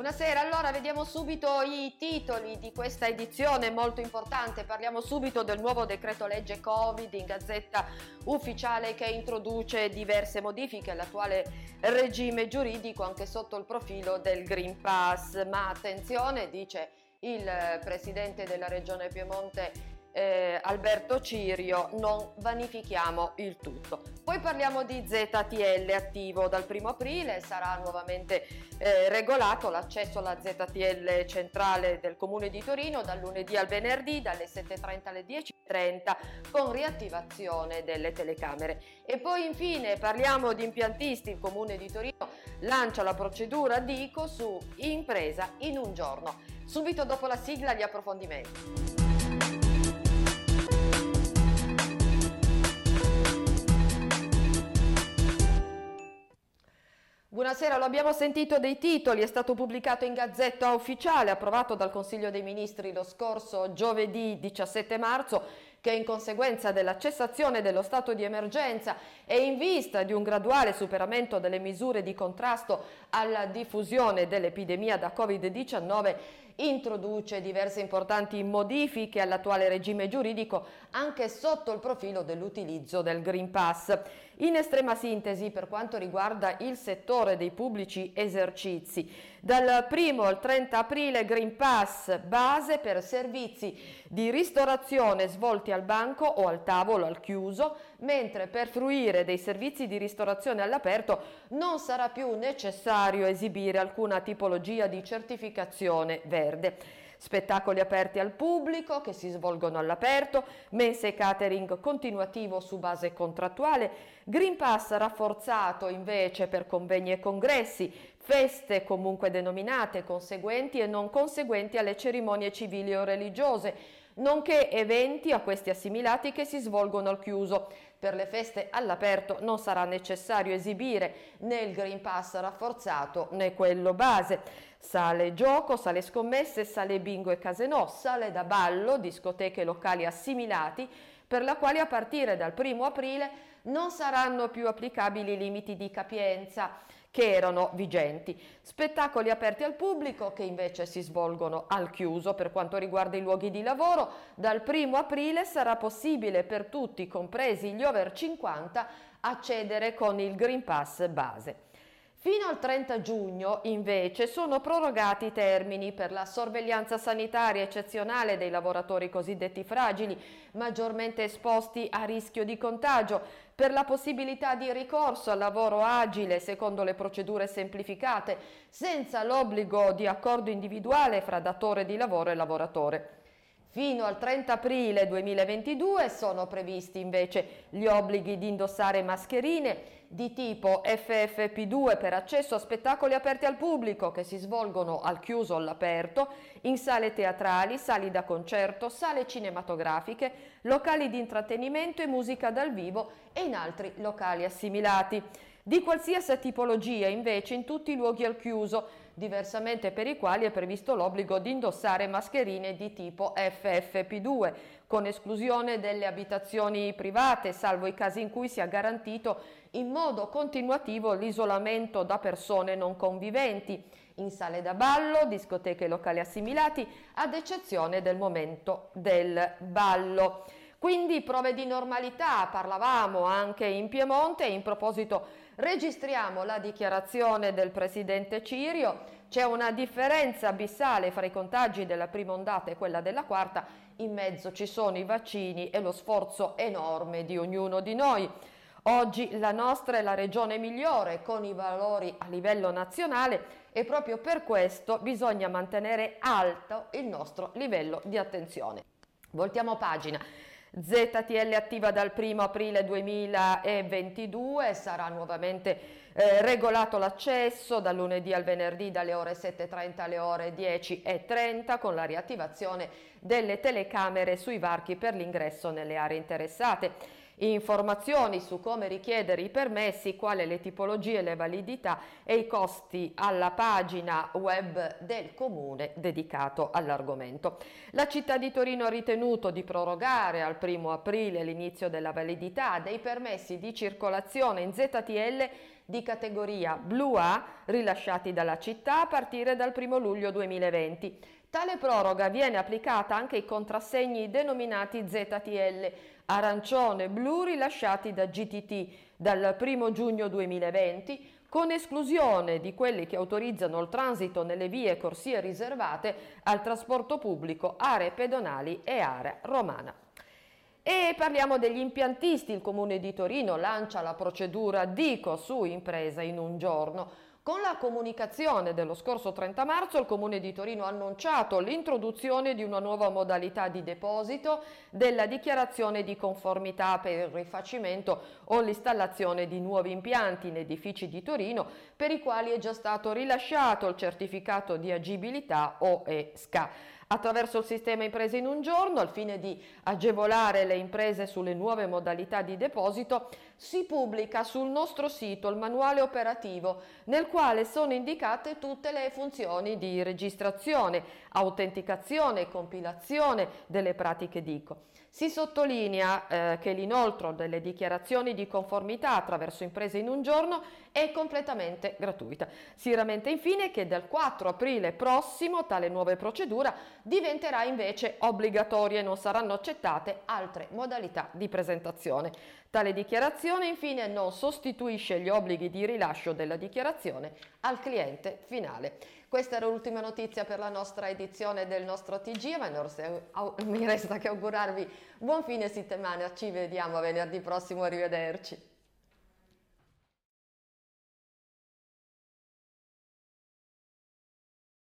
Buonasera, allora vediamo subito i titoli di questa edizione molto importante. Parliamo subito del nuovo decreto legge Covid in gazzetta ufficiale che introduce diverse modifiche all'attuale regime giuridico anche sotto il profilo del Green Pass. Ma attenzione, dice il presidente della regione Piemonte eh, Alberto Cirio, non vanifichiamo il tutto. Poi parliamo di ZTL attivo dal 1 aprile, sarà nuovamente eh, regolato l'accesso alla ZTL centrale del Comune di Torino dal lunedì al venerdì dalle 7.30 alle 10.30 con riattivazione delle telecamere. E poi infine parliamo di impiantisti, il Comune di Torino lancia la procedura DICO su impresa in un giorno. Subito dopo la sigla gli approfondimenti. Buonasera, lo abbiamo sentito dei titoli, è stato pubblicato in Gazzetta Ufficiale, approvato dal Consiglio dei Ministri lo scorso giovedì 17 marzo che in conseguenza della cessazione dello stato di emergenza e in vista di un graduale superamento delle misure di contrasto alla diffusione dell'epidemia da Covid-19 introduce diverse importanti modifiche all'attuale regime giuridico anche sotto il profilo dell'utilizzo del Green Pass. In estrema sintesi per quanto riguarda il settore dei pubblici esercizi, dal 1 al 30 aprile Green Pass base per servizi di ristorazione svolti al banco o al tavolo al chiuso, mentre per fruire dei servizi di ristorazione all'aperto non sarà più necessario esibire alcuna tipologia di certificazione verde spettacoli aperti al pubblico che si svolgono all'aperto, mense e catering continuativo su base contrattuale, Green Pass rafforzato invece per convegni e congressi, feste comunque denominate conseguenti e non conseguenti alle cerimonie civili o religiose, nonché eventi a questi assimilati che si svolgono al chiuso. Per le feste all'aperto non sarà necessario esibire né il Green Pass rafforzato né quello base. Sale gioco, sale scommesse, sale bingo e casenò, sale da ballo, discoteche locali assimilati, per la quale a partire dal 1 aprile non saranno più applicabili i limiti di capienza che erano vigenti. Spettacoli aperti al pubblico che invece si svolgono al chiuso. Per quanto riguarda i luoghi di lavoro, dal 1 aprile sarà possibile per tutti, compresi gli over 50, accedere con il Green Pass base. Fino al 30 giugno, invece, sono prorogati i termini per la sorveglianza sanitaria eccezionale dei lavoratori cosiddetti fragili, maggiormente esposti a rischio di contagio, per la possibilità di ricorso al lavoro agile secondo le procedure semplificate, senza l'obbligo di accordo individuale fra datore di lavoro e lavoratore. Fino al 30 aprile 2022 sono previsti invece gli obblighi di indossare mascherine di tipo FFP2 per accesso a spettacoli aperti al pubblico che si svolgono al chiuso o all'aperto, in sale teatrali, sali da concerto, sale cinematografiche, locali di intrattenimento e musica dal vivo e in altri locali assimilati. Di qualsiasi tipologia invece in tutti i luoghi al chiuso, diversamente per i quali è previsto l'obbligo di indossare mascherine di tipo FFP2, con esclusione delle abitazioni private, salvo i casi in cui sia garantito in modo continuativo l'isolamento da persone non conviventi, in sale da ballo, discoteche locali assimilati, ad eccezione del momento del ballo. Quindi prove di normalità, parlavamo anche in Piemonte in proposito registriamo la dichiarazione del presidente Cirio, c'è una differenza abissale fra i contagi della prima ondata e quella della quarta, in mezzo ci sono i vaccini e lo sforzo enorme di ognuno di noi. Oggi la nostra è la regione migliore con i valori a livello nazionale e proprio per questo bisogna mantenere alto il nostro livello di attenzione. Voltiamo pagina. ZTL attiva dal 1 aprile 2022, sarà nuovamente eh, regolato l'accesso dal lunedì al venerdì dalle ore 7.30 alle ore 10.30 con la riattivazione delle telecamere sui varchi per l'ingresso nelle aree interessate. Informazioni su come richiedere i permessi, quali le tipologie, le validità e i costi alla pagina web del comune dedicato all'argomento. La città di Torino ha ritenuto di prorogare al 1 aprile l'inizio della validità dei permessi di circolazione in ZTL di categoria blu A rilasciati dalla città a partire dal 1 luglio 2020. Tale proroga viene applicata anche ai contrassegni denominati ZTL, arancione e blu rilasciati da GTT dal 1 giugno 2020, con esclusione di quelli che autorizzano il transito nelle vie e corsie riservate al trasporto pubblico, aree pedonali e area romana. E parliamo degli impiantisti. Il Comune di Torino lancia la procedura DICO su impresa in un giorno. Con la comunicazione dello scorso 30 marzo il Comune di Torino ha annunciato l'introduzione di una nuova modalità di deposito della dichiarazione di conformità per il rifacimento o l'installazione di nuovi impianti in edifici di Torino per i quali è già stato rilasciato il certificato di agibilità o ESCA attraverso il sistema imprese in un giorno, al fine di agevolare le imprese sulle nuove modalità di deposito, si pubblica sul nostro sito il manuale operativo nel quale sono indicate tutte le funzioni di registrazione, autenticazione e compilazione delle pratiche DICO. Si sottolinea eh, che l'inoltro delle dichiarazioni di conformità attraverso imprese in un giorno è completamente gratuita. Si rammenta infine che dal 4 aprile prossimo tale nuova procedura diventerà invece obbligatoria e non saranno accettate altre modalità di presentazione. Tale dichiarazione infine non sostituisce gli obblighi di rilascio della dichiarazione al cliente finale. Questa era l'ultima notizia per la nostra edizione del nostro TG, ma mi resta che augurarvi buon fine settimana, ci vediamo venerdì prossimo, arrivederci.